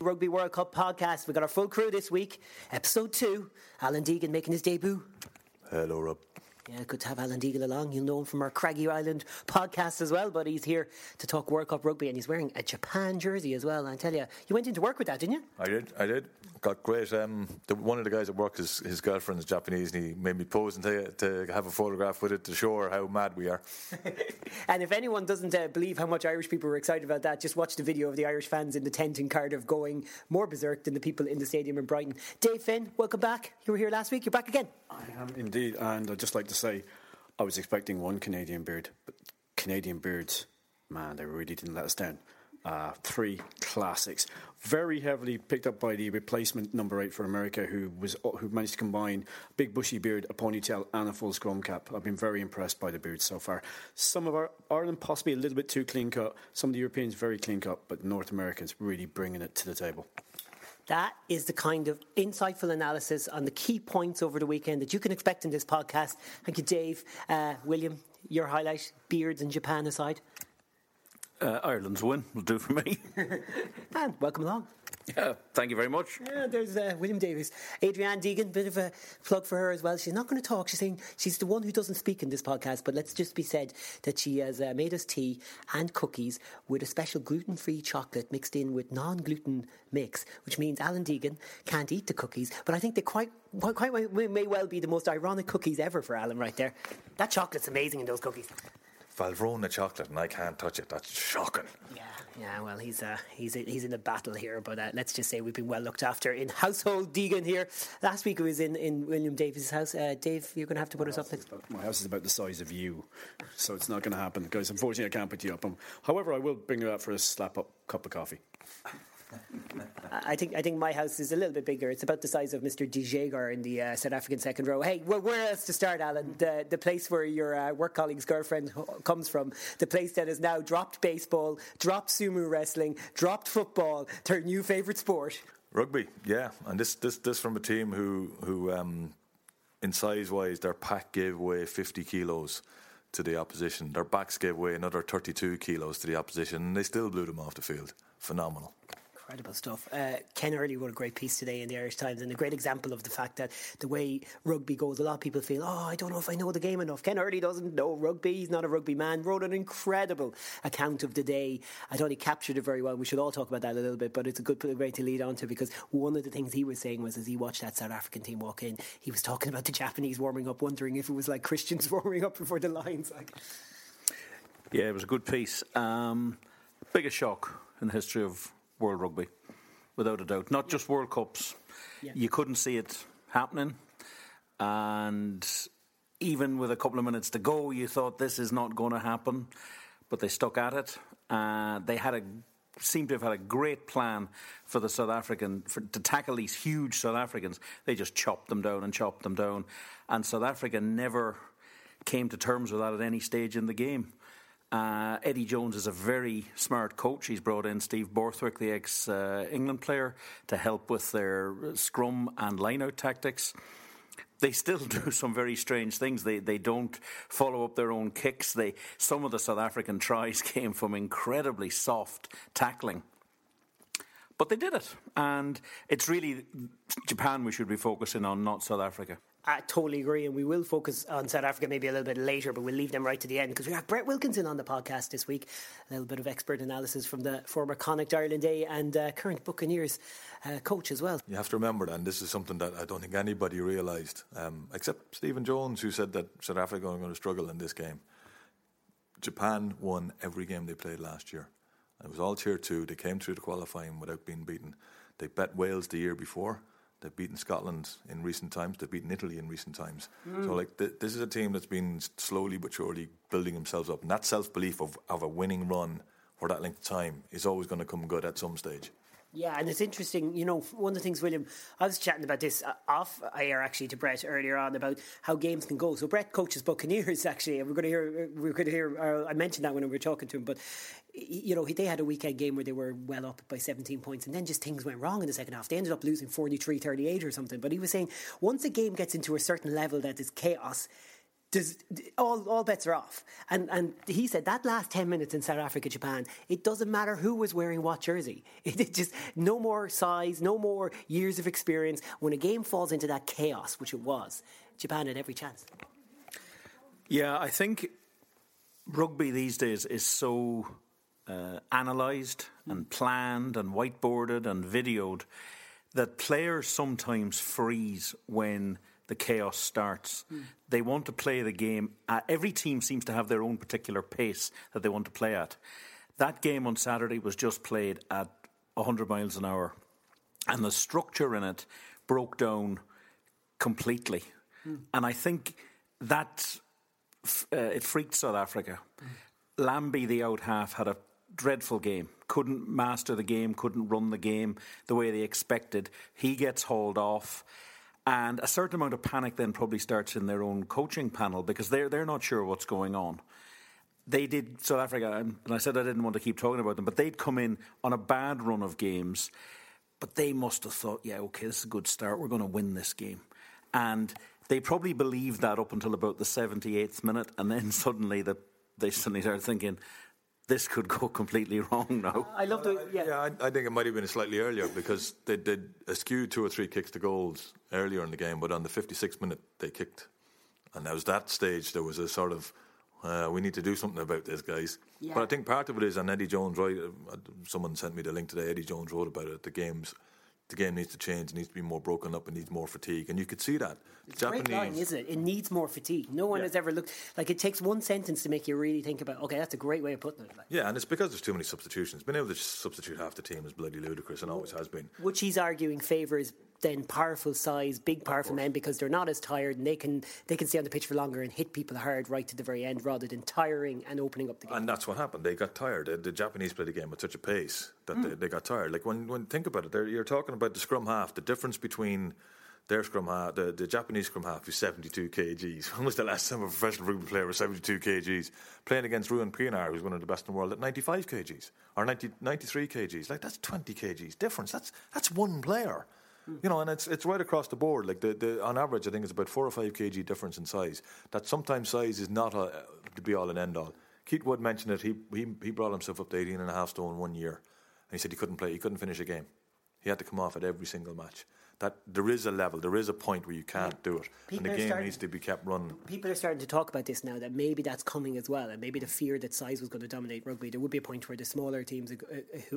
Rugby World Cup podcast. We've got our full crew this week. Episode two. Alan Deegan making his debut. Hello, Rob. Yeah, good to have Alan Deegan along. You'll know him from our Craggy Island podcast as well, but he's here to talk World Cup rugby and he's wearing a Japan jersey as well. And I tell you, you went into work with that, didn't you? I did, I did. Got great. Um, the, one of the guys at work, his, his girlfriend is Japanese, and he made me pose and to, to have a photograph with it to show her how mad we are. and if anyone doesn't uh, believe how much Irish people were excited about that, just watch the video of the Irish fans in the tent in Cardiff going more berserk than the people in the stadium in Brighton. Dave Finn, welcome back. You were here last week. You're back again. I am indeed, and I'd just like to say I was expecting one Canadian beard, but Canadian beards, man, they really didn't let us down. Uh, three classics, very heavily picked up by the replacement number eight for America, who was who managed to combine a big bushy beard, a ponytail, and a full scrum cap. I've been very impressed by the beards so far. Some of our Ireland possibly a little bit too clean cut. Some of the Europeans very clean cut, but North Americans really bringing it to the table. That is the kind of insightful analysis on the key points over the weekend that you can expect in this podcast. Thank you, Dave. Uh, William, your highlight, beards in Japan aside. Uh, Ireland's win will do for me. and welcome along. Yeah, thank you very much. Yeah, there's uh, William Davies. Adrienne Deegan, bit of a plug for her as well. She's not going to talk. She's saying she's the one who doesn't speak in this podcast, but let's just be said that she has uh, made us tea and cookies with a special gluten free chocolate mixed in with non gluten mix, which means Alan Deegan can't eat the cookies. But I think they quite, quite may well be the most ironic cookies ever for Alan right there. That chocolate's amazing in those cookies. Valrhona chocolate and I can't touch it. That's shocking. Yeah, yeah. Well, he's uh, he's he's in a battle here, but uh, let's just say we've been well looked after in household Deegan here. Last week it was in, in William Davies' house. Uh, Dave, you're going to have to put my us up next. About, my house is about the size of you, so it's not going to happen, guys. Unfortunately, I can't put you up. Um, however, I will bring you out for a slap up cup of coffee. I think I think my house is a little bit bigger. It's about the size of Mr. De Jager in the uh, South African second row. Hey, well, where else to start, Alan? The, the place where your uh, work colleague's girlfriend comes from. The place that has now dropped baseball, dropped sumo wrestling, dropped football, their new favourite sport. Rugby, yeah. And this this this from a team who who um, in size wise, their pack gave away 50 kilos to the opposition. Their backs gave away another 32 kilos to the opposition, and they still blew them off the field. Phenomenal incredible stuff. Uh, Ken Early wrote a great piece today in the Irish Times, and a great example of the fact that the way rugby goes, a lot of people feel, oh, I don't know if I know the game enough. Ken Early doesn't know rugby; he's not a rugby man. Wrote an incredible account of the day. I thought he captured it very well. We should all talk about that a little bit, but it's a good way to lead on to because one of the things he was saying was as he watched that South African team walk in, he was talking about the Japanese warming up, wondering if it was like Christians warming up before the Lions. Like, yeah, it was a good piece. Um, biggest shock in the history of World Rugby, without a doubt. Not just World Cups. Yeah. You couldn't see it happening. And even with a couple of minutes to go, you thought this is not going to happen. But they stuck at it. Uh, they had a seemed to have had a great plan for the South African for, to tackle these huge South Africans. They just chopped them down and chopped them down, and South Africa never came to terms with that at any stage in the game. Uh, Eddie Jones is a very smart coach. He's brought in Steve Borthwick, the ex uh, England player, to help with their scrum and line out tactics. They still do some very strange things. They they don't follow up their own kicks. They some of the South African tries came from incredibly soft tackling. But they did it, and it's really Japan we should be focusing on, not South Africa. I totally agree, and we will focus on South Africa maybe a little bit later, but we'll leave them right to the end because we have Brett Wilkinson on the podcast this week. A little bit of expert analysis from the former Connacht Ireland A and uh, current Buccaneers uh, coach as well. You have to remember, and this is something that I don't think anybody realised, um, except Stephen Jones, who said that South Africa are going to struggle in this game. Japan won every game they played last year. It was all tier two. They came through the qualifying without being beaten. They bet Wales the year before They've beaten Scotland in recent times. They've beaten Italy in recent times. Mm. So, like, th- this is a team that's been slowly but surely building themselves up. And that self belief of, of a winning run for that length of time is always going to come good at some stage. Yeah, and it's interesting. You know, one of the things, William, I was chatting about this uh, off air actually to Brett earlier on about how games can go. So Brett coaches Buccaneers actually, and we're going to hear. We're going to hear. Uh, I mentioned that when we were talking to him, but you know, they had a weekend game where they were well up by 17 points, and then just things went wrong in the second half. They ended up losing 43-38 or something. But he was saying once a game gets into a certain level that is chaos does all all bets are off. And and he said that last ten minutes in South Africa, Japan, it doesn't matter who was wearing what jersey. It, it just no more size, no more years of experience. When a game falls into that chaos, which it was, Japan had every chance. Yeah, I think rugby these days is so uh, analysed and planned and whiteboarded and videoed that players sometimes freeze when the chaos starts. Mm. They want to play the game. Uh, every team seems to have their own particular pace that they want to play at. That game on Saturday was just played at 100 miles an hour, and the structure in it broke down completely. Mm. And I think that uh, it freaked South Africa. Mm. Lambie, the out half, had a dreadful game. Couldn't master the game, couldn't run the game the way they expected. He gets hauled off. And a certain amount of panic then probably starts in their own coaching panel because they're, they're not sure what's going on. They did South Africa, and I said I didn't want to keep talking about them, but they'd come in on a bad run of games, but they must have thought, yeah, okay, this is a good start. We're going to win this game. And they probably believed that up until about the 78th minute, and then suddenly the, they suddenly started thinking, this could go completely wrong now. I love the yeah. Yeah, I, I think it might have been slightly earlier because they did eschew two or three kicks to goals earlier in the game, but on the 56th minute they kicked, and that was that stage there was a sort of. Uh, we need to do something about this, guys. Yeah. But I think part of it is, and Eddie Jones, right? Uh, someone sent me the link today. Eddie Jones wrote about it. The games the game needs to change, it needs to be more broken up, it needs more fatigue. And you could see that. It's Japanese, great line, isn't it? It needs more fatigue. No one yeah. has ever looked like it takes one sentence to make you really think about. Okay, that's a great way of putting it. Like. Yeah, and it's because there's too many substitutions. Being able to substitute half the team is bloody ludicrous, and always has been. Which he's arguing favours then powerful size, big powerful men because they're not as tired and they can they can stay on the pitch for longer and hit people hard right to the very end rather than tiring and opening up the game. And that's what happened. They got tired. The, the Japanese played the game at such a pace that mm. they, they, got tired. Like when when think about it, you're talking about the scrum half. The difference between their scrum half, the, the Japanese scrum half is 72 kgs. When was the last time a professional rugby player was 72 kgs? Playing against Ruan Pienaar, who's one of the best in the world, at 95 kgs or 90, 93 kgs. Like that's 20 kgs difference. That's that's one player. You know, and it's it's right across the board. Like the, the on average, I think it's about four or five kg difference in size. That sometimes size is not a, the be all and end all. Keith Wood mentioned it. He, he he brought himself up to 18 and a half stone one year, and he said he couldn't play. He couldn't finish a game. He had to come off at every single match that there is a level, there is a point where you can't yeah. do it, people and the game starting, needs to be kept running. People are starting to talk about this now that maybe that's coming as well, and maybe the fear that size was going to dominate rugby. There would be a point where the smaller teams uh,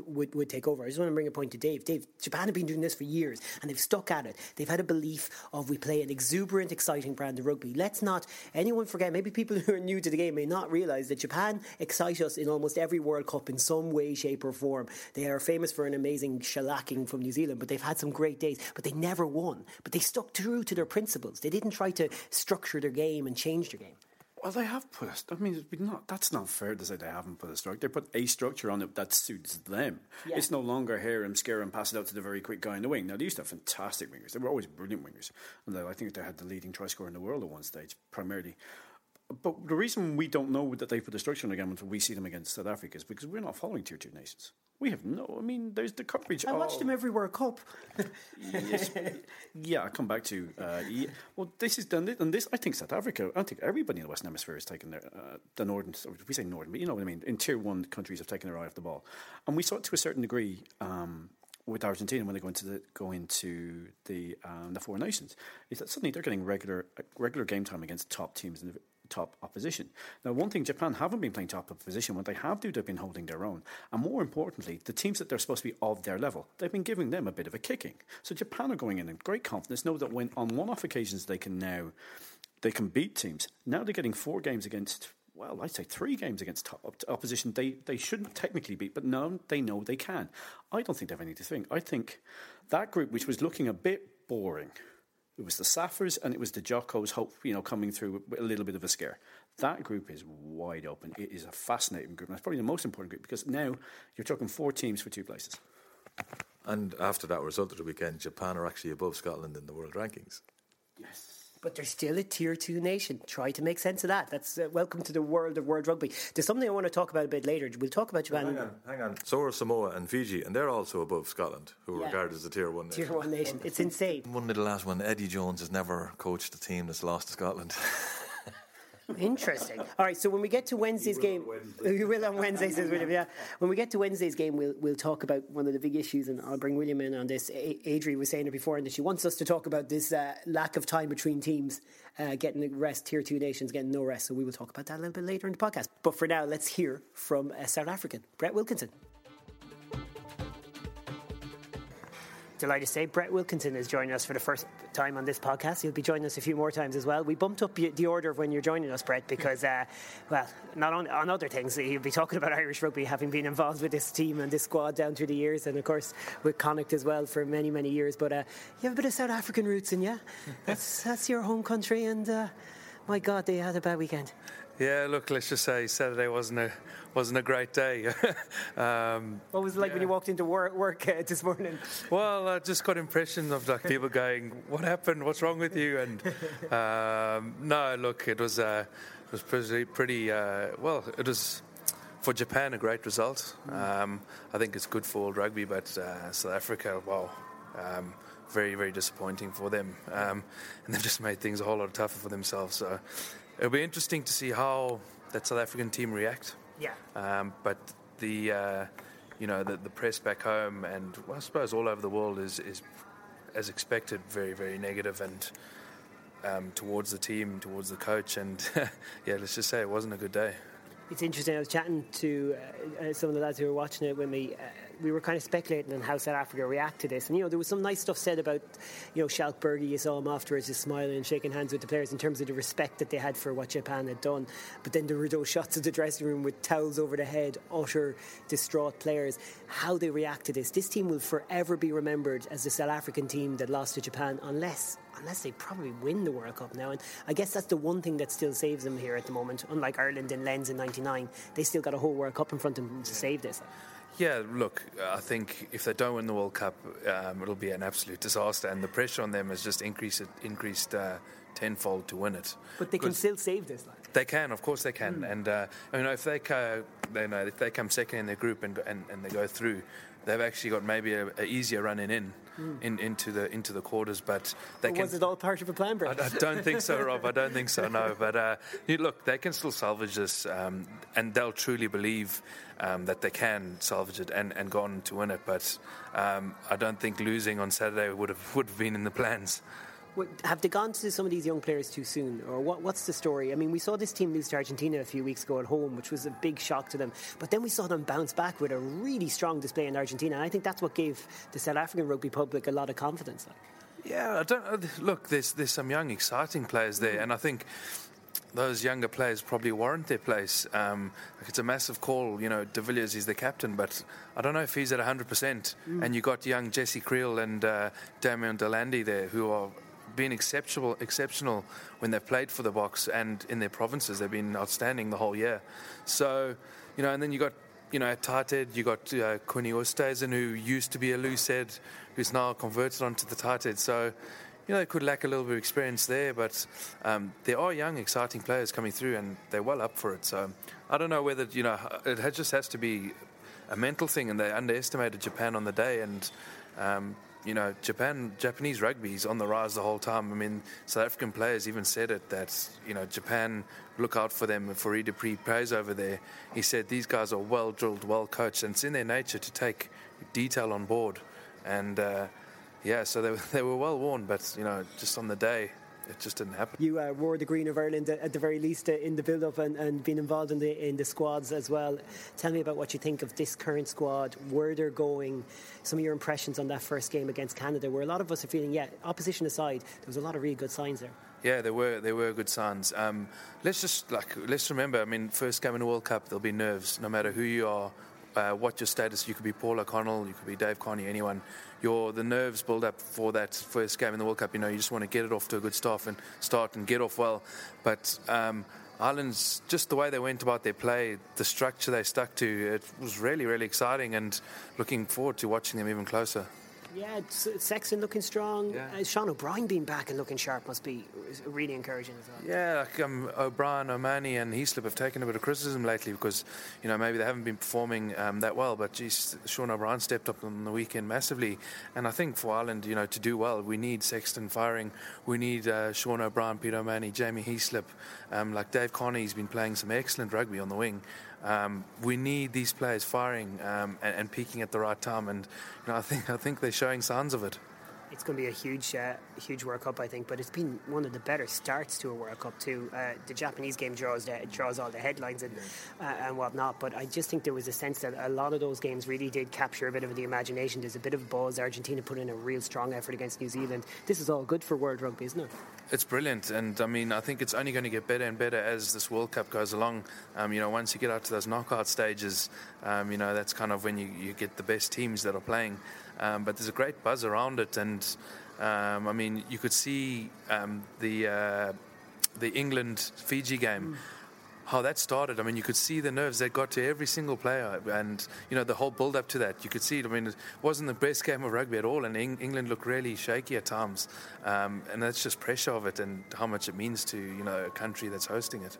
would, would take over. I just want to bring a point to Dave. Dave, Japan have been doing this for years, and they've stuck at it. They've had a belief of we play an exuberant, exciting brand of rugby. Let's not anyone forget. Maybe people who are new to the game may not realise that Japan excite us in almost every World Cup in some way, shape, or form. They are famous for an amazing shellacking from New Zealand, but they've had some great days, but they never won but they stuck true to their principles. They didn't try to structure their game and change their game. Well, they have put. A, I mean, not, that's not fair to say they haven't put a structure. They put a structure on it that suits them. Yeah. It's no longer hear him, scare him, pass it out to the very quick guy in the wing. Now they used to have fantastic wingers. They were always brilliant wingers. And I think they had the leading try scorer in the world at one stage, primarily. But the reason we don't know that they put the structure on the game until we see them against South Africa is because we're not following tier two nations. We have no. I mean, there's the coverage. I watched them every World Cup. yes, yeah, I come back to. Uh, yeah, well, this is done, and this I think South Africa. I think everybody in the Western Hemisphere has taken their uh, the northern. We say northern, but you know what I mean. In tier one countries have taken their eye off the ball, and we saw it to a certain degree. Um, with Argentina when they go into the go into the um, the Four Nations, is that suddenly they're getting regular regular game time against top teams in the, top opposition. Now, one thing Japan haven't been playing top opposition. What they have do, they've been holding their own. And more importantly, the teams that they're supposed to be of their level, they've been giving them a bit of a kicking. So Japan are going in in great confidence, know that when on one-off occasions they can now they can beat teams. Now they're getting four games against well, I'd say three games against top op- opposition they, they shouldn't technically beat, but now they know they can. I don't think they have anything to think. I think that group, which was looking a bit boring, it was the Safars and it was the Jocos, hope you know, coming through with a little bit of a scare. That group is wide open. It is a fascinating group. And it's probably the most important group because now you're talking four teams for two places. And after that result of the weekend, Japan are actually above Scotland in the world rankings. Yes but they're still a tier two nation. Try to make sense of that. That's uh, welcome to the world of world rugby. There's something I want to talk about a bit later. We'll talk about Japan. hang on, hang on. So are Samoa and Fiji, and they're also above Scotland, who yeah. are regarded as a tier one nation. Tier one nation. It's insane. One little last one. Eddie Jones has never coached a team that's lost to Scotland. Interesting. All right, so when we get to Wednesday's game, we will on Wednesday, says William. Yeah, when we get to Wednesday's game, we'll we'll talk about one of the big issues, and I'll bring William in on this. Adri was saying it before, and that she wants us to talk about this uh, lack of time between teams, uh, getting rest, tier two nations getting no rest. So we will talk about that a little bit later in the podcast. But for now, let's hear from a South African, Brett Wilkinson. Delighted to say Brett Wilkinson is joining us for the first time on this podcast. He'll be joining us a few more times as well. We bumped up the order of when you're joining us, Brett, because, uh, well, not on, on, other things, he'll be talking about Irish rugby, having been involved with this team and this squad down through the years, and of course with Connacht as well for many, many years. But uh, you have a bit of South African roots in you. That's, that's your home country, and uh, my God, they had a bad weekend. Yeah, look, let's just say Saturday wasn't a wasn't a great day. um, what was it like yeah. when you walked into work, work uh, this morning? Well, I just got impressions of like people going, "What happened? What's wrong with you?" And um, no, look, it was uh, it was pretty pretty uh, well. It was for Japan a great result. Um, I think it's good for rugby, but uh, South Africa, well. Um, very, very disappointing for them. Um, and they've just made things a whole lot tougher for themselves. So it'll be interesting to see how that South African team react. Yeah. Um, but the uh, you know the, the, press back home and well, I suppose all over the world is is as expected very very negative and um, towards the team, towards the coach, and yeah, let's just say it wasn't a good day. It's interesting. I was chatting to uh, some of the lads who were watching it with me. Uh, we were kind of speculating on how South Africa react to this. And, you know, there was some nice stuff said about, you know, Schalk You saw him afterwards just smiling and shaking hands with the players in terms of the respect that they had for what Japan had done. But then there were those shots of the dressing room with towels over the head, utter distraught players. How they react to this. This team will forever be remembered as the South African team that lost to Japan unless unless they probably win the World Cup now. And I guess that's the one thing that still saves them here at the moment. Unlike Ireland and Lens in '99, they still got a whole World Cup in front of them to save this. Yeah, look, I think if they don't win the World Cup, um, it'll be an absolute disaster, and the pressure on them has just increased increased uh, tenfold to win it. But they can still save this. Like. They can, of course, they can, mm. and uh, you know if they, co- they know if they come second in their group and, and, and they go through, they've actually got maybe a, a easier running in, mm. in into the into the quarters. But they but can. Was it all part of a plan, Brett? I, I, don't think so, Rob. I don't think so. No, but uh, look, they can still salvage this, um, and they'll truly believe um, that they can salvage it and, and go on to win it. But um, I don't think losing on Saturday would have would have been in the plans. Have they gone to some of these young players too soon, or what, what's the story? I mean, we saw this team lose to Argentina a few weeks ago at home, which was a big shock to them. But then we saw them bounce back with a really strong display in Argentina, and I think that's what gave the South African rugby public a lot of confidence. Yeah, I don't look. There's there's some young, exciting players there, and I think those younger players probably warrant their place. Um, like it's a massive call, you know. De Villiers is the captain, but I don't know if he's at 100%. Mm. And you got young Jesse Kriel and uh, Damian de Allende there, who are been exceptional, exceptional when they've played for the Boks and in their provinces. They've been outstanding the whole year. So, you know, and then you got, you know, at Tighthead, you got uh, Coenie Oosthuizen, who used to be a loose who's now converted onto the Tighthead. So, you know, they could lack a little bit of experience there, but um, there are young, exciting players coming through, and they're well up for it. So, I don't know whether you know it just has to be a mental thing, and they underestimated Japan on the day, and um, you know, Japan, Japanese rugby is on the rise the whole time. I mean, South African players even said it that, you know, Japan look out for them for Fourie du Preez over there. He said these guys are well drilled, well coached, and it's in their nature to take detail on board. And, uh, yeah, so they, they were well worn, but, you know, just on the day, it just didn't happen. You uh, wore the green of Ireland at the very least uh, in the build-up and, and been involved in the in the squads as well. Tell me about what you think of this current squad, where they're going, some of your impressions on that first game against Canada, where a lot of us are feeling, yeah, opposition aside, there was a lot of really good signs there. Yeah, there were there were good signs. Um, let's just like let's remember. I mean, first game in the World Cup, there'll be nerves, no matter who you are, uh, what your status. You could be Paul O'Connell, you could be Dave Kearney, anyone your the nerves build up for that first game in the World Cup. You know, you just want to get it off to a good start and start and get off well. But um, Ireland's just the way they went about their play, the structure they stuck to, it was really really exciting and looking forward to watching them even closer. Yeah, Sexton looking strong. Yeah. Uh, Sean O'Brien being back and looking sharp must be really encouraging as well. Yeah, like um, O'Brien, O'Mahony, and Heaslip have taken a bit of criticism lately because, you know, maybe they haven't been performing um, that well. But geez, Sean O'Brien stepped up on the weekend massively, and I think for Ireland, you know, to do well, we need Sexton firing. We need uh, Sean O'Brien, Peter O'Mahony, Jamie Heaslip. Um, like Dave Kearney's been playing some excellent rugby on the wing. Um, we need these players firing um, and, and peaking at the right time, and you know, I think I think they're showing signs of it. It's going to be a huge, uh, huge World Cup, I think. But it's been one of the better starts to a World Cup too. Uh, the Japanese game draws the, draws all the headlines and uh, and whatnot. But I just think there was a sense that a lot of those games really did capture a bit of the imagination. There's a bit of buzz. Argentina put in a real strong effort against New Zealand. This is all good for World Rugby, isn't it? It's brilliant, and I mean, I think it's only going to get better and better as this World Cup goes along. Um, you know, once you get out to those knockout stages, um, you know, that's kind of when you, you get the best teams that are playing. Um, but there's a great buzz around it, and um, I mean, you could see um, the uh, the England Fiji game. How that started, I mean, you could see the nerves that got to every single player, and you know the whole build-up to that. You could see it. I mean, it wasn't the best game of rugby at all, and Eng- England looked really shaky at times, um, and that's just pressure of it and how much it means to you know a country that's hosting it.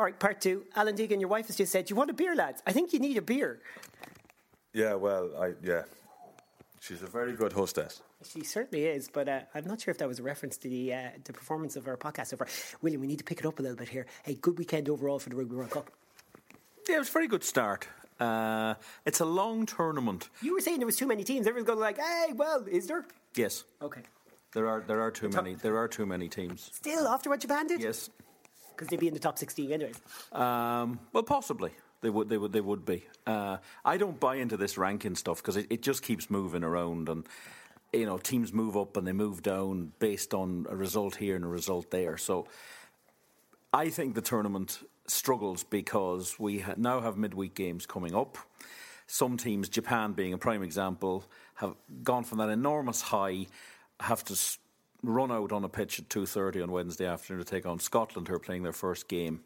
All right, part two. Alan Deegan, your wife has just said, "You want a beer, lads? I think you need a beer." Yeah, well, I yeah, she's a very good hostess. She certainly is, but uh, I'm not sure if that was a reference to the uh, the performance of our podcast so far. William, we need to pick it up a little bit here. Hey, good weekend overall for the Rugby World Cup. Yeah, it was a very good start. Uh, it's a long tournament. You were saying there was too many teams. Everyone's going like, "Hey, well, is there?" Yes, Okay. there are there are too many there are too many teams. Still after what Japan did? Yes, Because they'd be in the top 16 anyways. Um, well, possibly they would. They would. They would be. Uh, I don't buy into this ranking stuff because it, it just keeps moving around, and you know, teams move up and they move down based on a result here and a result there. So, I think the tournament struggles because we ha- now have midweek games coming up. Some teams, Japan being a prime example, have gone from that enormous high, have to run out on a pitch at two thirty on Wednesday afternoon to take on Scotland, who are playing their first game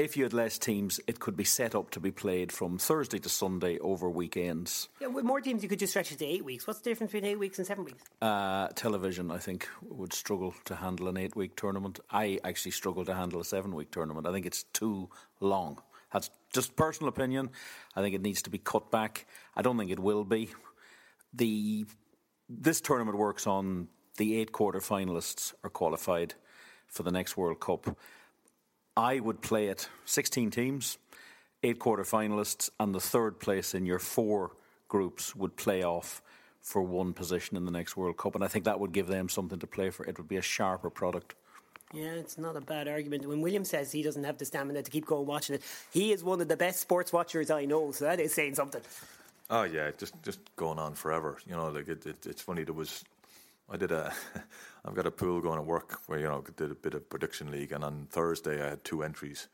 if you had less teams, it could be set up to be played from Thursday to Sunday over weekends. Yeah, with more teams, you could just stretch it to eight weeks. What's the difference between eight weeks and seven weeks? Uh, television, I think, would struggle to handle an eight week tournament. I actually struggle to handle a seven week tournament. I think it's too long. That's just personal opinion. I think it needs to be cut back. I don't think it will be. The this tournament works on the eight quarter finalists are qualified for the next World Cup. I would play it 16 teams, eight quarter finalists, and the third place in your four groups would play off for one position in the next World Cup. And I think that would give them something to play for. It would be a sharper product. Yeah, it's not a bad argument. When William says he doesn't have the stamina to keep going watching it, he is one of the best sports watchers I know, so that is saying something. Oh yeah, just just going on forever. You know, like it, it, it's funny. There was, I did a, I've got a pool going at work where you know did a bit of prediction league, and on Thursday I had two entries.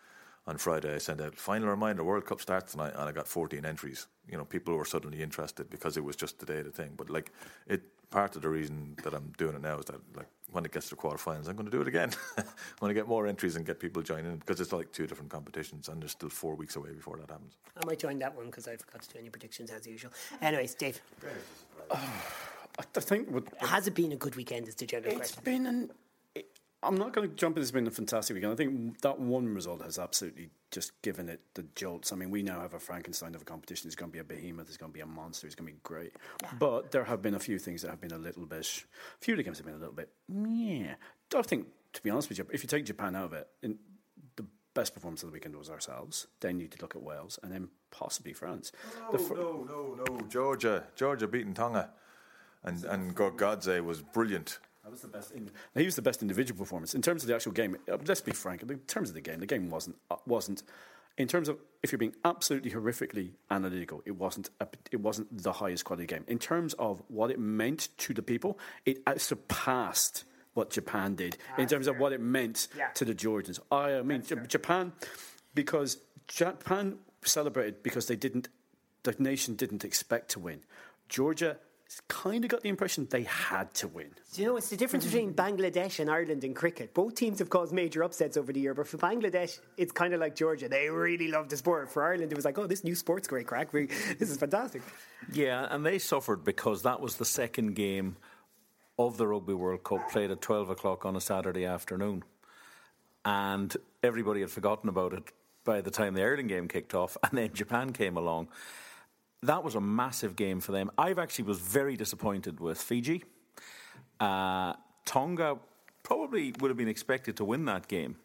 On Friday I sent out final reminder: World Cup starts tonight, and I got 14 entries. You know, people were suddenly interested because it was just the day of the thing. But like, it part of the reason that I'm doing it now is that like when it gets to quarterfinals, I'm going to do it again. I'm going to get more entries and get people joining because it's like two different competitions, and there's still four weeks away before that happens. I might join that one because I forgot to do any predictions as usual. Anyways, Dave, I think with, has it been a good weekend? Is the general It's question. It's been an. It, I'm not going to jump in. It's been a fantastic weekend. I think that one result has absolutely just given it the jolts. I mean, we now have a Frankenstein of a competition. It's going to be a behemoth. It's going to be a monster. It's going to be great. But there have been a few things that have been a little bit. A few of the games have been a little bit. Yeah. I think, to be honest with you, if you take Japan out of it, in, the best performance of the weekend was ourselves. Then you need to look at Wales and then possibly France. The fir- no, no, no. Georgia, Georgia beating Tonga, and and Gorgodze was brilliant. That was the best. In, he was the best individual performance in terms of the actual game. uh, Let's be frank. In terms of the game, the game wasn't uh, wasn't. In terms of if you're being absolutely horrifically analytical, it wasn't a, it wasn't the highest quality game. In terms of what it meant to the people, it uh, surpassed what Japan did in terms of what it meant Yeah. to the Georgians. I, I mean, J- Japan, because Japan celebrated because they didn't, the nation didn't expect to win. Georgia kind of got the impression they had to win. Do you know, it's the difference mm. between Bangladesh and Ireland in cricket. Both teams have caused major upsets over the year, but for Bangladesh, it's kind of like Georgia. They really love the sport. For Ireland, it was like, oh, this new sport's great crack. This is fantastic. Yeah, and they suffered because that was the second game of the Rugby World Cup played at 12 o'clock on a Saturday afternoon. And everybody had forgotten about it by the time the Ireland game kicked off, and then Japan came along. That was a massive game for them. I've actually was very disappointed with Fiji. Uh, Tonga probably would have been expected to win that game,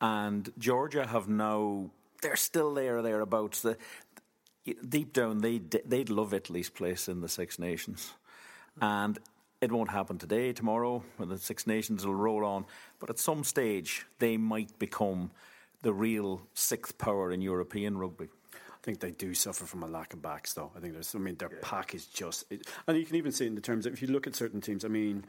and Georgia have now they're still there thereabouts. The, deep down, they they'd love Italy's place in the Six Nations, and it won't happen today, tomorrow, when the Six Nations will roll on. But at some stage, they might become the real sixth power in European rugby. I think they do suffer from a lack of backs, though. I think there's, I mean, their yeah. pack is just, it, and you can even see in the terms of if you look at certain teams. I mean,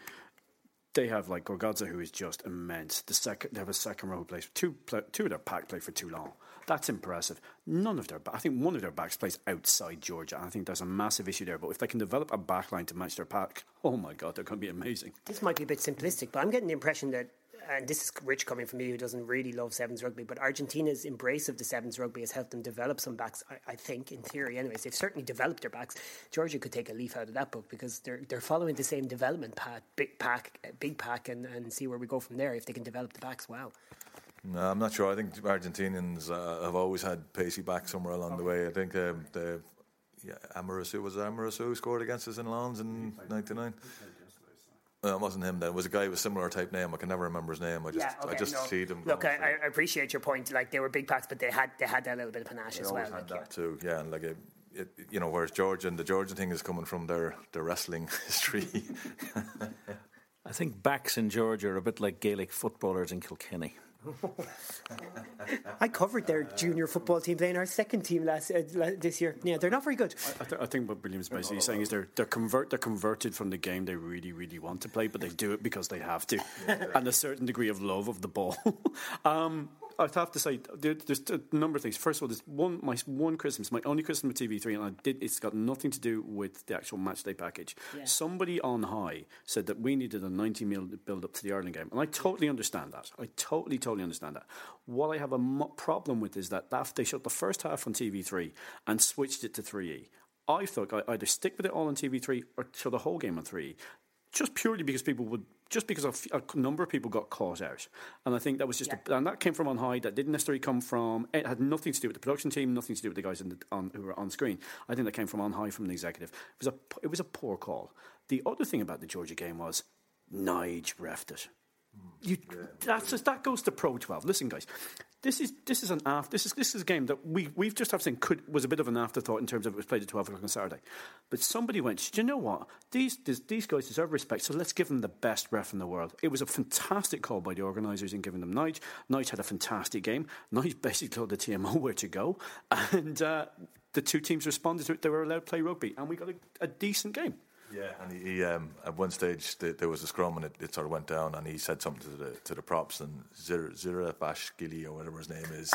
they have like Gorgodze, who is just immense. The second, they have a second row who plays two, two of their pack play for too long. That's impressive. None of their, I think one of their backs plays outside Georgia. and I think there's a massive issue there. But if they can develop a backline to match their pack, oh my God, they're going to be amazing. This might be a bit simplistic, but I'm getting the impression that and this is rich coming from me who doesn't really love sevens rugby, but Argentina's embrace of the sevens rugby has helped them develop some backs. I, I, think, in theory, anyways, they've certainly developed their backs. Georgia could take a leaf out of that book because they're they're following the same development path, big pack, big pack, and, and see where we go from there. If they can develop the backs, well. No, I'm not sure. I think Argentinians uh, have always had pacey back somewhere along okay. the way. I think um, the yeah, Amoroso was Amoroso who scored against us in Lens in '99. No, it wasn't him. Then it was a guy with a similar type name. I can never remember his name. I just, yeah, okay, I just no. see them. Look, I, I, appreciate your point. Like they were big packs, but they had they had that little bit of panache they as well. Had like, that yeah. too. Yeah, and like it, it, you know, whereas Georgian, the Georgian thing is coming from their their wrestling history. I think backs in Georgia are a bit like Gaelic footballers in Kilkenny. I covered their junior football team playing our second team last uh, this year. Yeah, they're not very good. I, th- I think what Williams basically saying is they're they're convert they're converted from the game they really really want to play, but they do it because they have to, and a certain degree of love of the ball. um, I have to say, there's a number of things. First of all, there's one my one Christmas, my only Christmas with TV3, and I did. It's got nothing to do with the actual match day package. Yeah. Somebody on high said that we needed a 90 mil build up to the Ireland game, and I totally understand that. I totally, totally understand that. What I have a mo- problem with is that, that they shot the first half on TV3 and switched it to 3E. I thought I'd either stick with it all on TV3 or show the whole game on 3E just purely because people would just because a, number of people got caught out, and I think that was just, yeah. a, and that came from on high. That didn't necessarily come from. It had nothing to do with the production team, nothing to do with the guys the, on, who were on screen. I think that came from on high from the executive. It was a, it was a poor call. The other thing about the Georgia game was Nige refed it. You, that's just, that goes to Pro 12. Listen, guys, this is this is an after this is this is a game that we we've just have seen could was a bit of an afterthought in terms of it was played at 12 o'clock on Saturday, but somebody went, do you know what? These this, these guys deserve respect, so let's give them the best ref in the world. It was a fantastic call by the organisers in giving them Nige. Nige had a fantastic game. Nige basically told the TMO where to go, and uh, the two teams responded to it. They were allowed to play rugby, and we got a, a decent game. Yeah, and he, he um, at one stage the, there was a scrum and it, it, sort of went down, and he said something to the to the props and Zira, Bashgili or whatever his name is,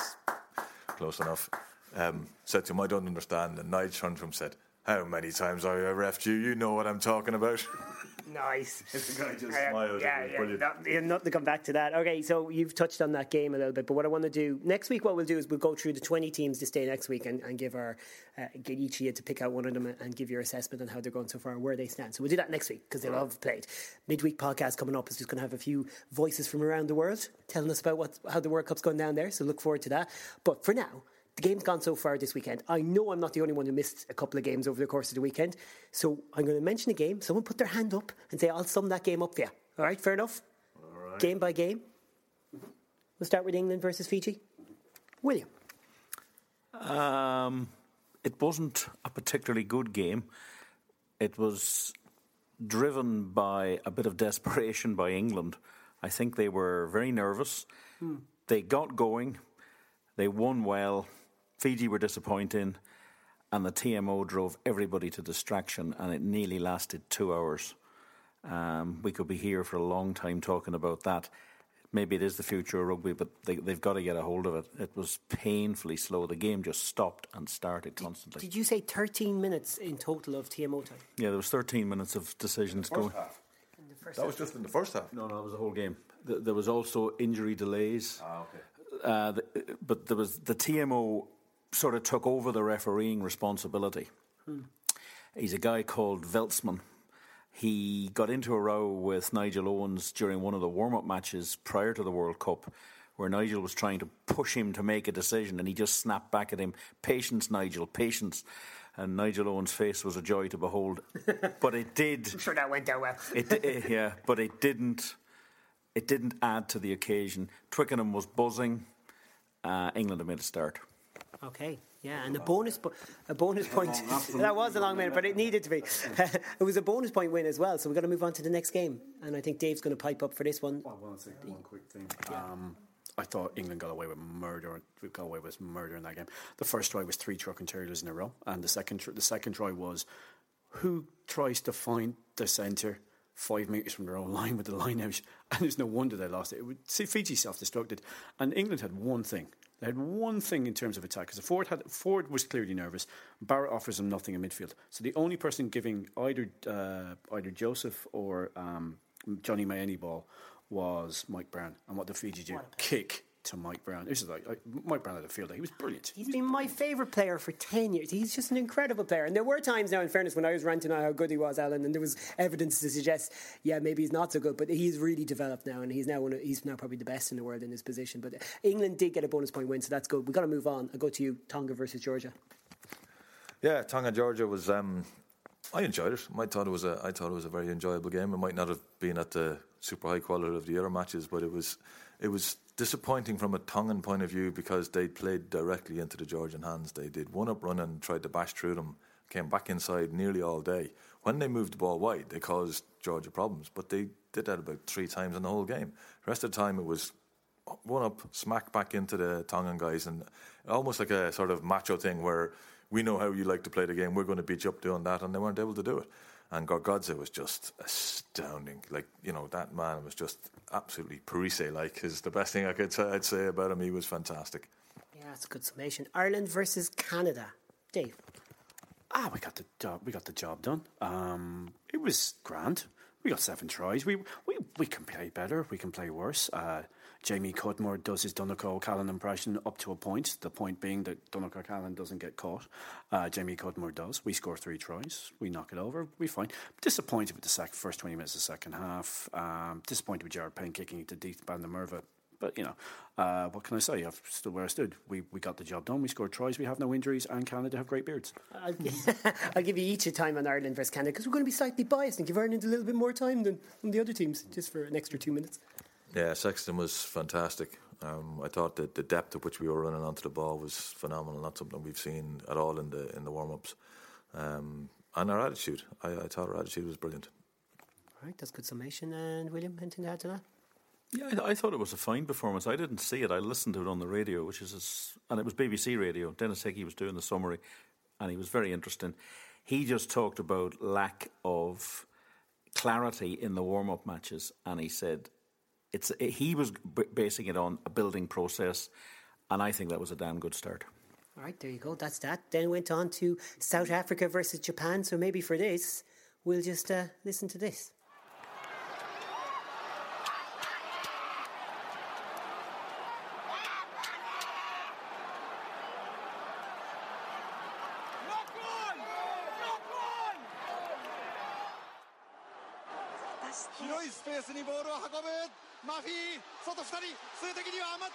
close enough. Um, said to him, "I don't understand." And Nigel Trundrum said, "How many times have I refed you? You know what I'm talking about." Nice. the guy just uh, smiled. Yeah, yeah. Not, not to come back to that. Okay, so you've touched on that game a little bit, but what I want to do next week, what we'll do is we'll go through the 20 teams to stay next week and, and give our, uh, get each of you to pick out one of them and give your assessment on how they're going so far where they stand. So we'll do that next week because they'll have played. Midweek podcast coming up is just going to have a few voices from around the world telling us about what how the World Cup's going down there. So look forward to that. But for now, the game's gone so far this weekend. I know I'm not the only one who missed a couple of games over the course of the weekend. So I'm going to mention a game. Someone put their hand up and say, I'll sum that game up for you. All right, fair enough? Game by game. We'll start with England versus Fiji. William. Um, it wasn't a particularly good game. It was driven by a bit of desperation by England. I think they were very nervous. Hmm. They got going. They won well. Fiji were disappointing, and the TMO drove everybody to distraction, and it nearly lasted two hours. Um, we could be here for a long time talking about that. maybe it is the future of rugby, but they, they've got to get a hold of it. It was painfully slow. The game just stopped and started constantly. Did you say 13 minutes in total of TMO time? Yeah, there was 13 minutes of decisions going. In the first That was just in the first half. No, no, it was the whole game. There was also injury delays. Ah, okay. Uh, but there was the TMO sort of took over the refereeing responsibility. He's a guy called Veldsman. He got into a row with Nigel Owens during one of the warm up matches prior to the World Cup, where Nigel was trying to push him to make a decision, and he just snapped back at him, Patience, Nigel, patience. And Nigel Owens' face was a joy to behold. but it did. I'm sure that went down well. It, it, yeah, but it didn't. It didn't add to the occasion. Twickenham was buzzing. Uh, England had made a start. Okay, yeah, and a bonus, po- a bonus point. that was a long minute, but it needed to be. it was a bonus point win as well. So we've got to move on to the next game, and I think Dave's going to pipe up for this one. I want to say one quick thing. Um, I thought England got away with murder. Got away with murder in that game. The first try was three truck and trailers in a row, and the second tr- the second try was who tries to find the centre five metres from their own line with the line out, and it's no wonder they lost it. it would, see, Fiji self-destructed, and England had one thing. They had one thing in terms of attack because Ford had Ford was clearly nervous. Barritt offers them nothing in midfield, so the only person giving either uh, either Joseph or um, Johnny May any ball was Mike Brown. And what did Fiji do? Kick to Mike Brown. This is like I, Mike Brown had a field day. He was brilliant. He's been my favourite player for 10 years. He's just an incredible player. And there were times now, in fairness, when I was ranting on how good he was, Alan, and there was evidence to suggest, yeah, maybe he's not so good, but he's really developed now, and he's now one of, he's now probably the best in the world in his position. But England did get a bonus point win, so that's good. We've got to move on. I'll go to you, Tonga versus Georgia. Yeah, Tonga Georgia was. Um, I enjoyed it. I thought it was a. I thought it was a very enjoyable game. It might not have been at the super high quality of the other matches, but it was. It was disappointing from a Tongan point of view because they played directly into the Georgian hands. They did one up run and tried to bash through them. Came back inside nearly all day. When they moved the ball wide, they caused Georgia problems, but they did that about three times in the whole game. The rest of the time, it was one up, smack back into the Tongan guys, and almost like a sort of macho thing where we know how you like to play the game, we're going to beat you up doing that, and they weren't able to do it. And Gorgodze was just astounding. Like, you know, that man was just absolutely Parisse like, is the best thing I could i I'd say about him. He was fantastic. Yeah, that's a good summation. Ireland versus Canada. Dave. Ah, we got the job. We got the job done. Um, it was grand. We got seven tries. We we we can play better. We can play worse. Uh, Jamie Cudmore does his Donncha O'Callaghan impression up to a point. The point being that Donncha O'Callaghan doesn't get caught. Uh, Jamie Cudmore does. We score three tries. We knock it over. We fine. Disappointed with the sec- first twenty minutes of the second half. Um, disappointed with Jared Payne kicking it to DTH van der Merwe. But you know, uh, what can I say? I've stood where I stood. We we got the job done. We scored tries. We have no injuries, and Canada have great beards. I'll, I'll give you each a time on Ireland versus Canada because we're going to be slightly biased and give Ireland a little bit more time than, than the other teams, just for an extra two minutes. Yeah, Sexton was fantastic. Um, I thought that the depth at which we were running onto the ball was phenomenal. Not something we've seen at all in the in the warm ups. Um, and our attitude, I, I thought our attitude was brilliant. All right, that's good summation. And William, anything to add to that? Yeah, I, I thought it was a fine performance. I didn't see it. I listened to it on the radio, which is, as- and it was BBC radio. Denis Hickie was doing the summary, and he was very interesting. He just talked about lack of clarity in the warm up matches, and he said it's he was b- basing it on a building process, and I think that was a damn good start. All right, there you go. That's that. Then went on to South Africa versus Japan. So maybe for this, we'll just uh, listen to this.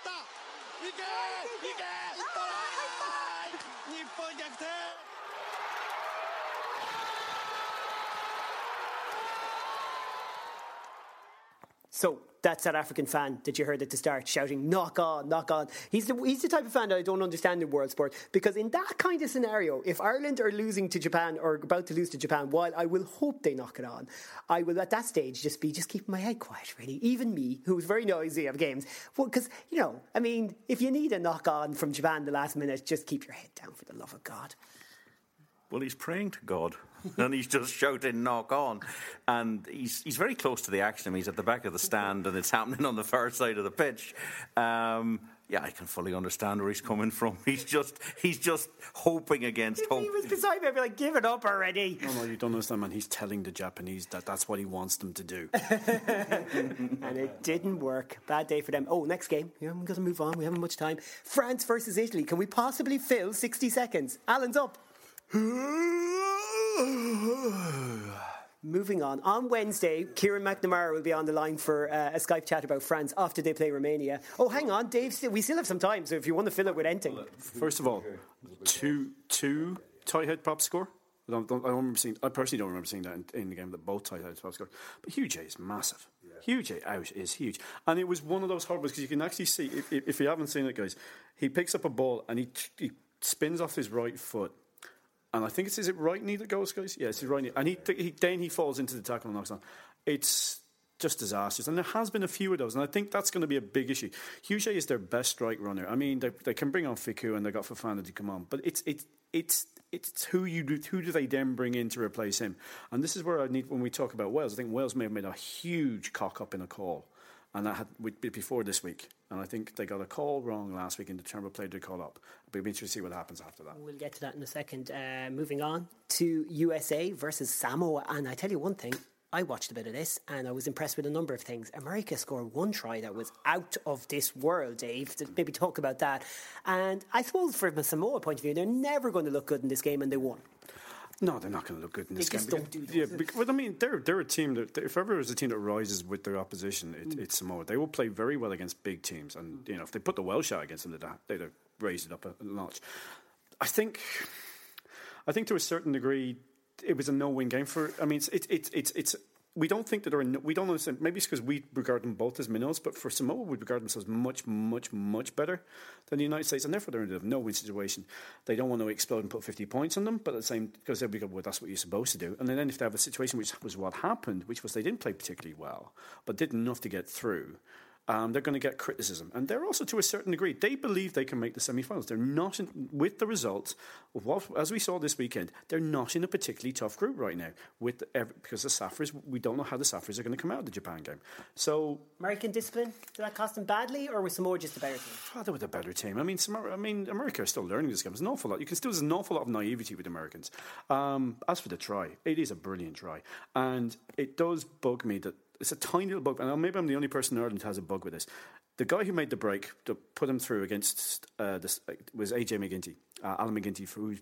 다. That South African fan that you heard at the start shouting "knock on, knock on." He's the he's the type of fan that I don't understand in world sport because in that kind of scenario, if Ireland are losing to Japan or about to lose to Japan, while I will hope they knock it on, I will at that stage just be just keeping my head quiet. Really, even me, who's very noisy of games, because you know, I mean, if you need a knock on from Japan the last minute, just keep your head down for the love of God. Well, he's praying to God. and he's just shouting knock on and he's he's very close to the action he's at the back of the stand and it's happening on the far side of the pitch um, yeah, I can fully understand where he's coming from. He's just he's just hoping against if hope. He was beside me. I'd be like, "Give it up already." No, no, you don't understand, man. He's telling the Japanese that that's what he wants them to do, and it didn't work. Bad day for them. Oh, next game. Yeah, we've got to move on. We haven't much time. France versus Italy. Can we possibly fill sixty seconds? Alan's up. Moving on. On Wednesday, Kieran McNamara will be on the line for uh, a Skype chat about France after they play Romania. Oh, hang on, Dave. We still have some time, so if you want to fill it with anything. First of all, two two tight head prop score. I don't, don't, I don't remember seeing. I personally don't remember seeing that in, in the game that both tight heads prop score. But Huge A is massive. Yeah. Huge A out is huge, and it was one of those horribles because you can actually see if, if you haven't seen it, guys. He picks up a ball and he, he spins off his right foot and I think it's is it right knee that goes, guys? Yeah, it's right knee, and he, he then he falls into the tackle and knocks on. It's just disastrous, and there has been a few of those, and I think that's going to be a big issue. Huget is their best strike runner. I mean, they, they can bring on Fickou and they got Fofana to come on, but it's it's it's it's who you do, who do they then bring in to replace him? And this is where I need when we talk about Wales. I think Wales may have made a huge cock up in a call and that had before this week. And I think they got a call wrong last week, and the Turnbull played the call up. But to see what happens after that. We'll get to that in a second. Uh, moving on to USA versus Samoa, and I tell you one thing. I watched a bit of this and I was impressed with a number of things. America scored one try that was out of this world, Dave. Maybe talk about that. And I suppose from a Samoa point of view, they're never going to look good in this game, and they won. No, they're not going to look good in this they game. Don't do. Yeah, because, I mean, they're they're a team that if ever there's a team that rises with their opposition, it, mm. it's Samoa. They will play very well against big teams, and mm. you know if they put the Welsh out against them, they'd, they'd have raised it up a, a notch. I think, I think to a certain degree, it was a no-win game for. I mean, it's it's it's it's, it's we don't think that in, we don't understand. Maybe it's because we regard them both as minnows, but for Samoa, we regard themselves much, much, much better than the United States, and therefore they're in a no-win situation. They don't want to explode and put 50 points on them, but at the same because they'll be well, that's what you're supposed to do. And then if they have a situation which was what happened, which was they didn't play particularly well, but did enough to get through um, they're going to get criticism. And they're also, to a certain degree, they believe they can make the semi finals. They're not, in, with the results of what, as we saw this weekend, they're not in a particularly tough group right now. With every, Because the Saffers, we don't know how the Saffers are going to come out of the Japan game. So. American discipline, did that cost them badly, or was Samoa just a better team? Oh, they were the better team. I mean, I mean, America is still learning this game. There's an awful lot. You can still, there's an awful lot of naivety with Americans. Um, as for the try, it is a brilliant try. And it does bug me that it's a tiny little bug, and maybe I'm the only person in Ireland who has a bug with this. The guy who made the break to put him through against uh, this uh, was AJ MacGinty, uh, Alan MacGinty, who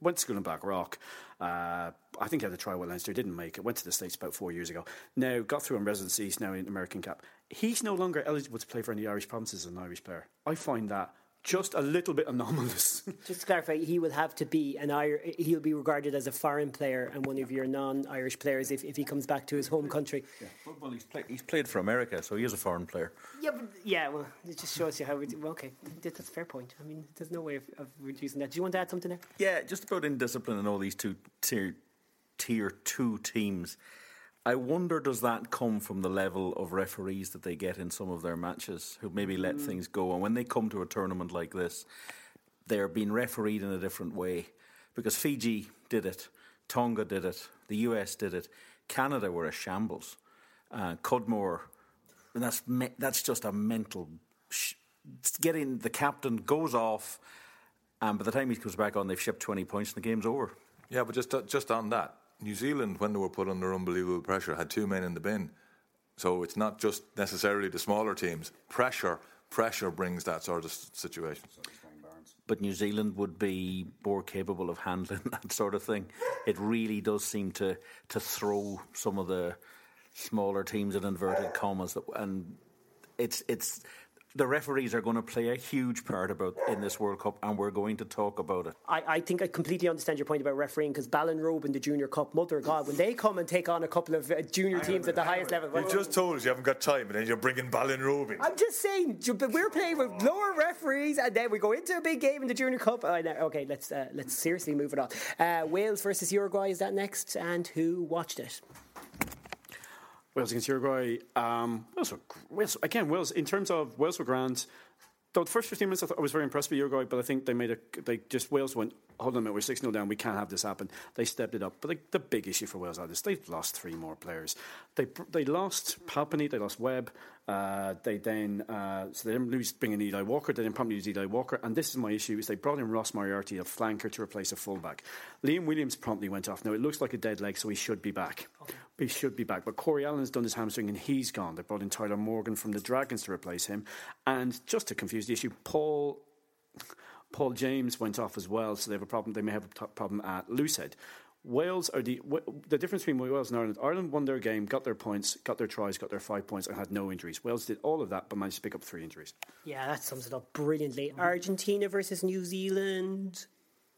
went to school in Blackrock. Uh, I think he had a try with Leinster, didn't make it. Went to the States about four years ago. Now got through on residency. He's now in American cap. He's no longer eligible to play for any Irish provinces as an Irish player. I find that just a little bit anomalous. just to clarify, he will have to be an Irish. He'll be regarded as a foreign player and one of your non-Irish players if, if he comes back to his home country. Yeah. Well, well he's, play, he's played for America, so he is a foreign player. Yeah, but, yeah. Well, it just shows you how. We do. Well, okay, that's a fair point. I mean, there's no way of, of reducing that. Do you want to add something there? Yeah, just about indiscipline and all these two tier tier two teams. I wonder does that come from the level of referees that they get in some of their matches who maybe let mm. things go? And when they come to a tournament like this they're being refereed in a different way. Because Fiji did it Tonga did it the US did it Canada were a shambles uh, Cudmore that's me- that's just a mental sh- getting the captain goes off and by the time he comes back on they've shipped 20 points and the game's over. Yeah but just uh, just on that New Zealand, when they were put under unbelievable pressure, had two men in the bin. So it's not just necessarily the smaller teams. Pressure, pressure brings that sort of situation. But New Zealand would be more capable of handling that sort of thing. It really does seem to to throw some of the smaller teams in inverted commas, and it's it's the referees are going to play a huge part about in this World Cup, and we're going to talk about it. I, I think I completely understand your point about refereeing because Ballinrobe in the Junior Cup, mother of God, when they come and take on a couple of uh, junior teams at the highest level, you just told us you haven't got time, and then you're bringing Ballinrobe in. I'm just saying, we're playing with lower referees, and then we go into a big game in the Junior Cup. Oh, okay, let's uh, let's seriously move it on. Uh, Wales versus Uruguay is that next, and who watched it? Wales against Uruguay. Um, Wales, were, Wales, again, Wales in terms of Wales were grand. the first 15 minutes I, thought I was very impressed with Uruguay, but I think they made a they just Wales went hold on a minute we're 6 0 down we can't have this happen. They stepped it up, but the, the big issue for Wales is they've lost three more players. They they lost Halfpenny, they lost Webb, uh, they then uh, so they didn't lose bringing Eli Walker. They didn't promptly lose Eli Walker, and this is my issue: is they brought in Ross Moriarty, a flanker, to replace a fullback. Liam Williams promptly went off. Now it looks like a dead leg, so he should be back. Okay. He should be back. But Cory Allen's done his hamstring and he's gone. They brought in Tyler Morgan from the Dragons to replace him, and just to confuse the issue, Paul. Paul James went off as well, so they have a problem. They may have a t- problem at Loosehead. Wales are the the difference between Wales and Ireland. Ireland won their game, got their points, got their tries, got their five points, and had no injuries. Wales did all of that, but managed to pick up three injuries. Yeah, that sums it up brilliantly. Argentina versus New Zealand.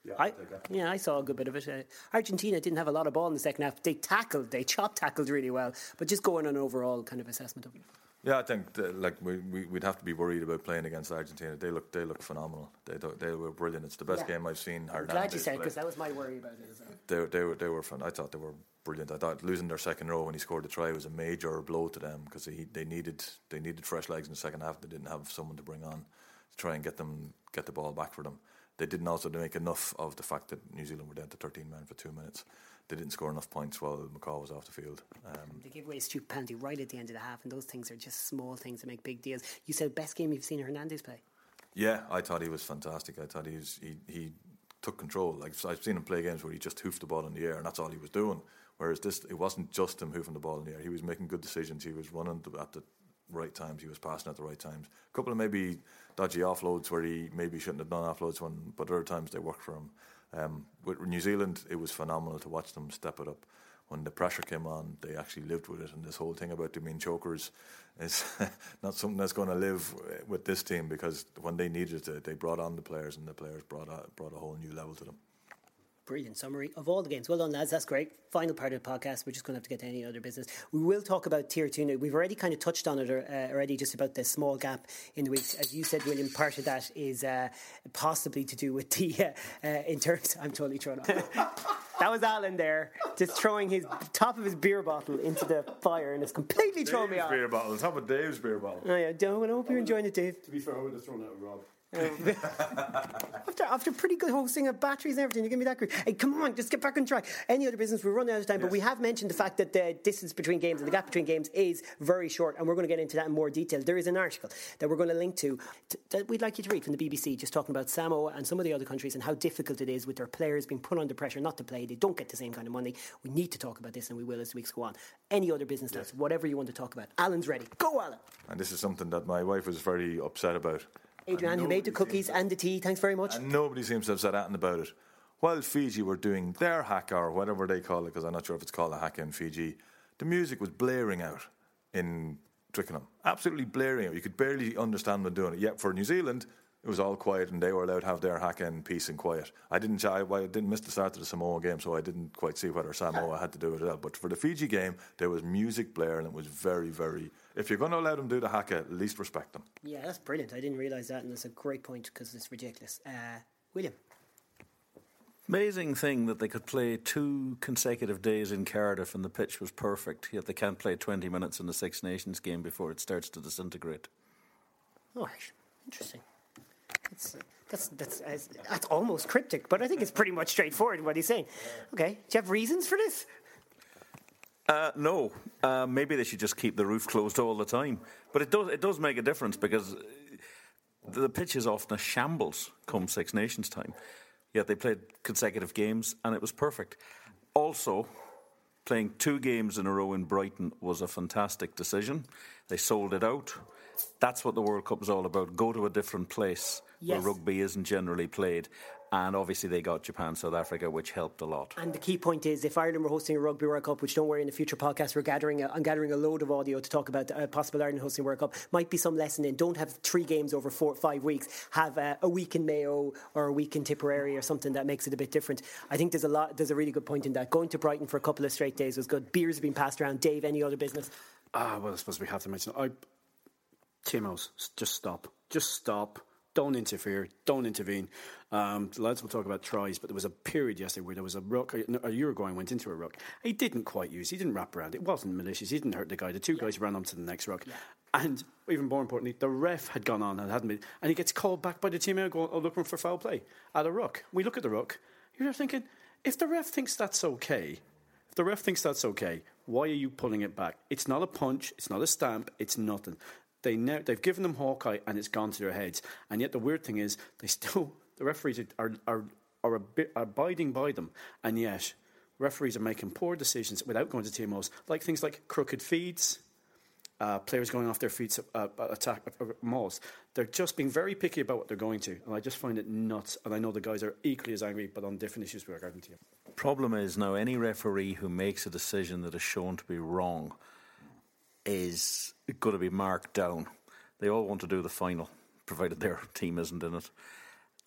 Yeah, I, yeah, I saw a good bit of it. Uh, Argentina didn't have a lot of ball in the second half. They tackled, they chop tackled really well, but just going on an overall kind of assessment of it. Yeah, I think that, like we, we would have to be worried about playing against Argentina. They look they look phenomenal. They they were brilliant. It's the best yeah. game I've seen. I'm glad you said because that was my worry about it. They they were they were fun. I thought they were brilliant. I thought losing their second row when he scored the try was a major blow to them because they, they needed they needed fresh legs in the second half. They didn't have someone to bring on to try and get them get the ball back for them. They didn't also make enough of the fact that New Zealand were down to 13 men for two minutes they didn't score enough points while McCaw was off the field. Um, they gave away a stupid penalty right at the end of the half, and those things are just small things that make big deals. You said best game you've seen Hernandez play. Yeah, I thought he was fantastic. I thought he was he, he took control. Like I've seen him play games where he just hoofed the ball in the air, and that's all he was doing. Whereas this, it wasn't just him hoofing the ball in the air. He was making good decisions. He was running at the right times. He was passing at the right times. A couple of maybe dodgy offloads where he maybe shouldn't have done offloads, when, but other times they worked for him. Um, with New Zealand, it was phenomenal to watch them step it up. When the pressure came on, they actually lived with it. And this whole thing about the mean chokers is not something that's going to live with this team because when they needed it, they brought on the players, and the players brought a, brought a whole new level to them. Brilliant summary of all the games. Well done, lads. That's great. Final part of the podcast. We're just going to have to get to any other business. We will talk about tier two now. We've already kind of touched on it uh, already, just about the small gap in the weeks. As you said, William, part of that is uh, possibly to do with the uh, uh in terms. I'm totally thrown off. that was Alan there, just throwing his top of his beer bottle into the fire, and it's completely thrown me off. Beer bottle, top of Dave's beer bottle. Oh yeah, I hope you're enjoying it, Dave. To be fair, I would have thrown out Rob. Oh, after, after pretty good hosting of batteries and everything, you give me that great. Hey, come on, just get back on track. Any other business, we're running out of time, yes. but we have mentioned the fact that the distance between games and the gap between games is very short, and we're going to get into that in more detail. There is an article that we're going to link to that we'd like you to read from the BBC, just talking about Samoa and some of the other countries and how difficult it is with their players being put under pressure not to play. They don't get the same kind of money. We need to talk about this, and we will as the weeks go on. Any other business, yes. whatever you want to talk about. Alan's ready. Go, Alan. And this is something that my wife was very upset about Adrian, who made the cookies and the tea. Thanks very much. And nobody seems to have said anything about it. While Fiji were doing their haka or whatever they call it, because I'm not sure if it's called a haka in Fiji, the music was blaring out in Twickenham. Absolutely blaring out. You could barely understand them doing it. Yet for New Zealand, it was all quiet and they were allowed to have their haka in peace and quiet. I didn't I, I, didn't miss the start of the Samoa game, so I didn't quite see whether Samoa had to do it as well. But for the Fiji game, there was music blaring and it was very, very if you're going to allow them to do the haka, at least respect them. Yeah, that's brilliant. I didn't realise that, and that's a great point because it's ridiculous. Uh, William. Amazing thing that they could play two consecutive days in Cardiff and the pitch was perfect, yet they can't play 20 minutes in the Six Nations game before it starts to disintegrate. Oh, interesting. That's, that's, that's, uh, that's almost cryptic, but I think it's pretty much straightforward what he's saying. Okay, do you have reasons for this? Uh, no, uh, maybe they should just keep the roof closed all the time. But it does it does make a difference because the pitch is often a shambles come Six Nations time. Yet they played consecutive games and it was perfect. Also, playing two games in a row in Brighton was a fantastic decision. They sold it out. That's what the World Cup is all about. Go to a different place yes. where rugby isn't generally played and obviously they got Japan, South Africa, which helped a lot. And the key point is, if Ireland were hosting a Rugby World Cup, which don't worry, in the future podcast we're gathering, a, I'm gathering a load of audio to talk about uh, possible Ireland hosting World Cup. Might be some lesson in. Don't have three games over four, five weeks. Have uh, a week in Mayo or a week in Tipperary or something that makes it a bit different. I think there's a lot. There's a really good point in that. Going to Brighton for a couple of straight days was good. Beers have been passed around. Dave, any other business? Ah, well, I suppose we have to mention. I, TMOs, just stop. Just stop don't interfere, don't intervene. Um, the lads will talk about tries, but there was a period yesterday where there was a ruck, a Uruguayan went into a ruck. He didn't quite use, he didn't wrap around. It wasn't malicious, he didn't hurt the guy. The two yeah. guys ran on to the next ruck. Yeah. And even more importantly, the ref had gone on and hadn't been, and he gets called back by the team out oh, looking for foul play at a ruck. We look at the ruck, you're thinking, if the ref thinks that's okay, if the ref thinks that's okay, why are you pulling it back? It's not a punch, it's not a stamp, it's nothing. They now, they've given them Hawkeye and it's gone to their heads. And yet the weird thing is, they still the referees are are are, bit, abiding by them, and yet referees are making poor decisions without going to TMOs, like things like crooked feeds. Uh, players going off their feet, uh, attack uh, mauls. They're just being very picky about what they're going to, and I just find it nuts. And I know the guys are equally as angry, but on different issues regarding to you. Problem is now any referee who makes a decision that is shown to be wrong is going to be marked down. They all want to do the final, provided their team isn't in it.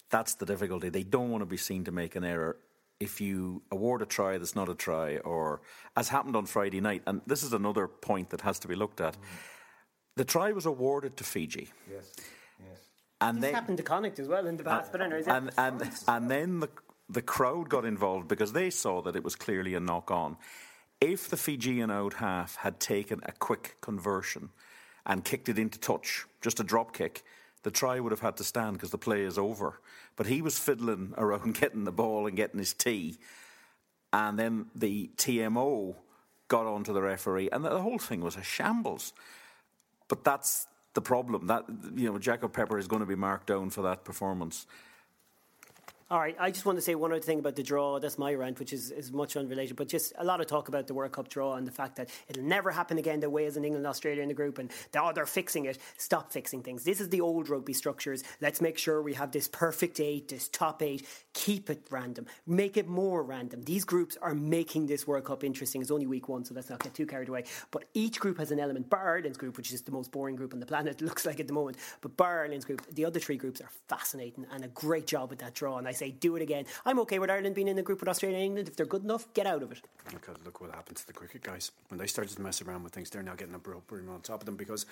That's the difficulty. They don't want to be seen to make an error. If you award a try that's not a try, or as happened on Friday night, and this is another point that has to be looked at, mm. the try was awarded to Fiji. Yes. Yes. And this then, happened to Connacht as well in the past, but anyways, and, and, and, and then the, the crowd got involved because they saw that it was clearly a knock on. If the Fijian out half had taken a quick conversion and kicked it into touch, just a drop kick, the try would have had to stand because the play is over. But he was fiddling around getting the ball and getting his tee. And then the TMO got onto the referee, and the whole thing was a shambles. But that's the problem. That you know, Jaco Peyper is going to be marked down for that performance. All right, I just want to say one other thing about the draw. That's my rant, which is, is much unrelated, but just a lot of talk about the World Cup draw and the fact that it'll never happen again. The Wales and England, and Australia in the group, and they, oh, they're fixing it. Stop fixing things. This is the old rugby structures. Let's make sure we have this perfect eight, this top eight. Keep it random. Make it more random. These groups are making this World Cup interesting. It's only week one, so let's not get too carried away. But each group has an element. Bar Ireland's group, which is the most boring group on the planet, looks like at the moment. But Bar Ireland's group, the other three groups are fascinating and a great job with that draw. And I say, do it again. I'm okay with Ireland being in the group with Australia and England. If they're good enough, get out of it. Look, look what happened to the cricket guys. When they started to mess around with things, they're now getting a rope on top of them because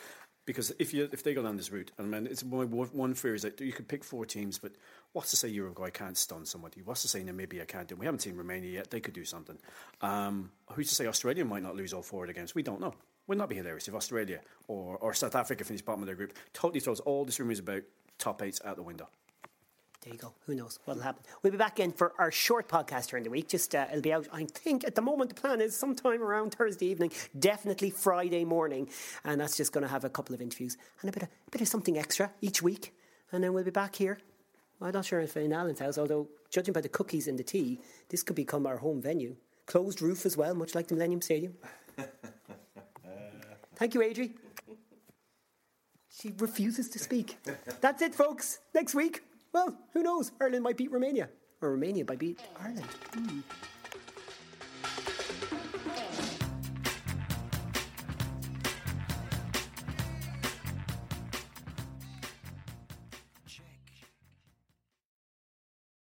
because if you if they go down this route, and I mean, it's my one fear is that you could pick four teams, but what's to say Uruguay can't stun somebody? What's to say Namibia can't do? We haven't seen Romania yet; they could do something. Um, who's to say Australia might not lose all four of the games? We don't know. Wouldn't be hilarious if Australia or, or South Africa finish bottom of their group? Totally throws all this rumours about top eights out the window. There you go. Who knows what'll happen? We'll be back in for our short podcast during the week. Just uh, it'll be out. I think at the moment the plan is sometime around Thursday evening, definitely Friday morning, and that's just going to have a couple of interviews and a bit of a bit of something extra each week, and then we'll be back here. I'm not sure if in Alan's house, although judging by the cookies and the tea, this could become our home venue. Closed roof as well, much like the Millennium Stadium. Thank you, Adri. She refuses to speak. That's it, folks. Next week. Well, who knows? Ireland might beat Romania. Or Romania might beat Ireland. Hmm.